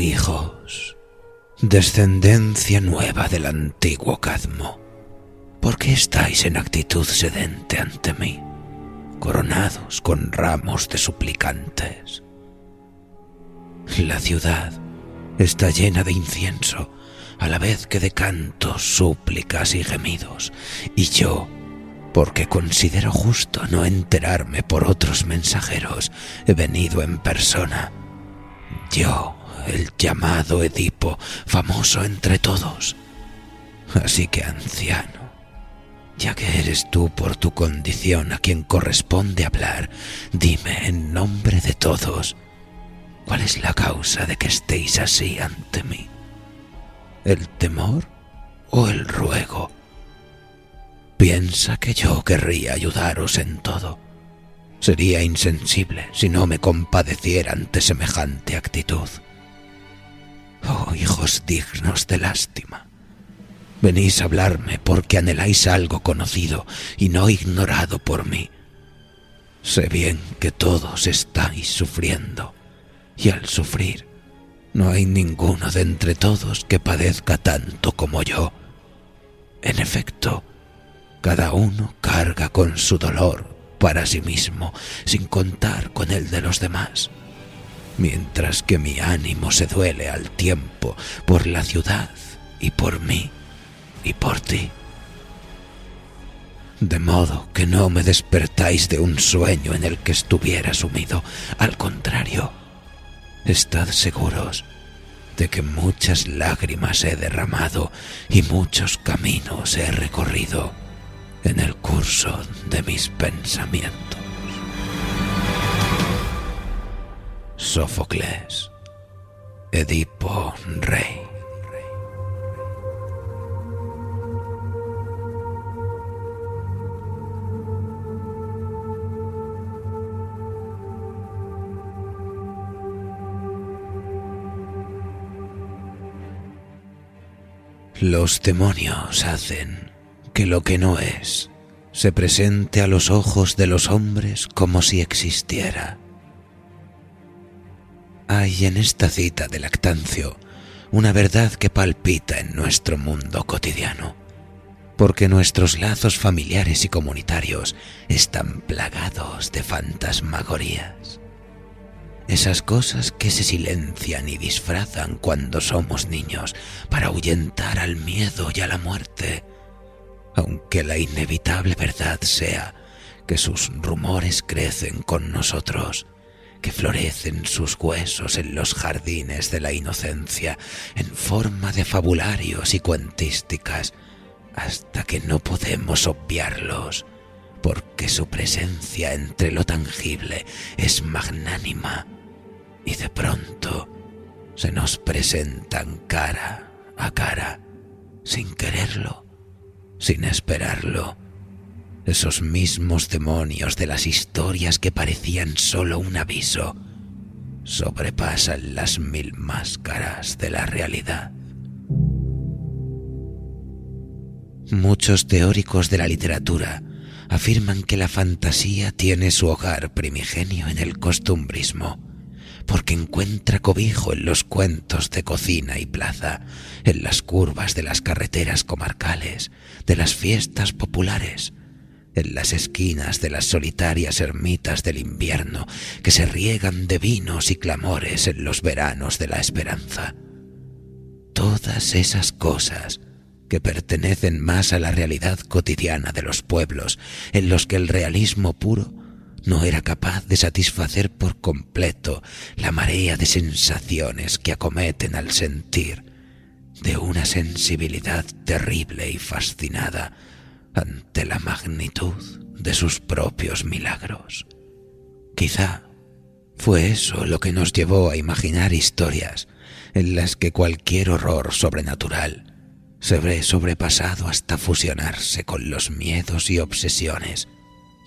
Hijos, descendencia nueva del antiguo Cadmo, ¿por qué estáis en actitud sedente ante mí, coronados con ramos de suplicantes? La ciudad está llena de incienso, a la vez que de cantos, súplicas y gemidos, y yo, porque considero justo no enterarme por otros mensajeros, he venido en persona. Yo, el llamado Edipo, famoso entre todos. Así que, anciano, ya que eres tú por tu condición a quien corresponde hablar, dime en nombre de todos, ¿cuál es la causa de que estéis así ante mí? ¿El temor o el ruego? Piensa que yo querría ayudaros en todo. Sería insensible si no me compadeciera ante semejante actitud. Oh, hijos dignos de lástima. Venís a hablarme porque anheláis algo conocido y no ignorado por mí. Sé bien que todos estáis sufriendo, y al sufrir no hay ninguno de entre todos que padezca tanto como yo. En efecto, cada uno carga con su dolor para sí mismo, sin contar con el de los demás mientras que mi ánimo se duele al tiempo por la ciudad y por mí y por ti. De modo que no me despertáis de un sueño en el que estuviera sumido. Al contrario, estad seguros de que muchas lágrimas he derramado y muchos caminos he recorrido en el curso de mis pensamientos. Sófocles, Edipo Rey. Los demonios hacen que lo que no es se presente a los ojos de los hombres como si existiera. Hay en esta cita de Lactancio una verdad que palpita en nuestro mundo cotidiano, porque nuestros lazos familiares y comunitarios están plagados de fantasmagorías. Esas cosas que se silencian y disfrazan cuando somos niños para ahuyentar al miedo y a la muerte, aunque la inevitable verdad sea que sus rumores crecen con nosotros que florecen sus huesos en los jardines de la inocencia, en forma de fabularios y cuentísticas, hasta que no podemos obviarlos, porque su presencia entre lo tangible es magnánima, y de pronto se nos presentan cara a cara, sin quererlo, sin esperarlo esos mismos demonios de las historias que parecían solo un aviso, sobrepasan las mil máscaras de la realidad. Muchos teóricos de la literatura afirman que la fantasía tiene su hogar primigenio en el costumbrismo, porque encuentra cobijo en los cuentos de cocina y plaza, en las curvas de las carreteras comarcales, de las fiestas populares, en las esquinas de las solitarias ermitas del invierno que se riegan de vinos y clamores en los veranos de la esperanza. Todas esas cosas que pertenecen más a la realidad cotidiana de los pueblos, en los que el realismo puro no era capaz de satisfacer por completo la marea de sensaciones que acometen al sentir de una sensibilidad terrible y fascinada ante la magnitud de sus propios milagros. Quizá fue eso lo que nos llevó a imaginar historias en las que cualquier horror sobrenatural se ve sobrepasado hasta fusionarse con los miedos y obsesiones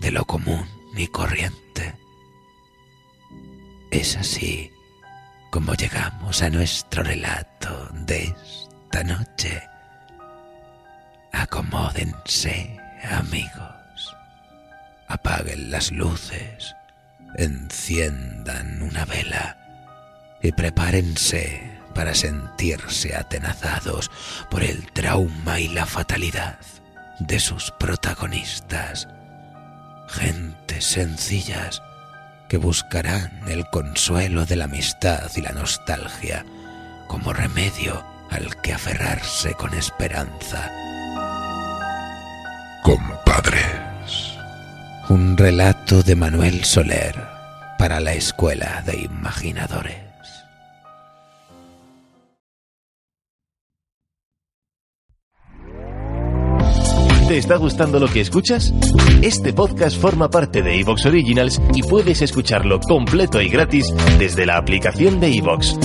de lo común y corriente. Es así como llegamos a nuestro relato de esta noche. Acomódense, amigos. Apaguen las luces, enciendan una vela y prepárense para sentirse atenazados por el trauma y la fatalidad de sus protagonistas. Gentes sencillas que buscarán el consuelo de la amistad y la nostalgia como remedio al que aferrarse con esperanza. Compadres. Un relato de Manuel Soler para la Escuela de Imaginadores. ¿Te está gustando lo que escuchas? Este podcast forma parte de Evox Originals y puedes escucharlo completo y gratis desde la aplicación de Evox.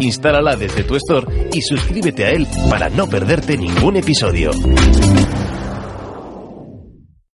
Instálala desde tu store y suscríbete a él para no perderte ningún episodio.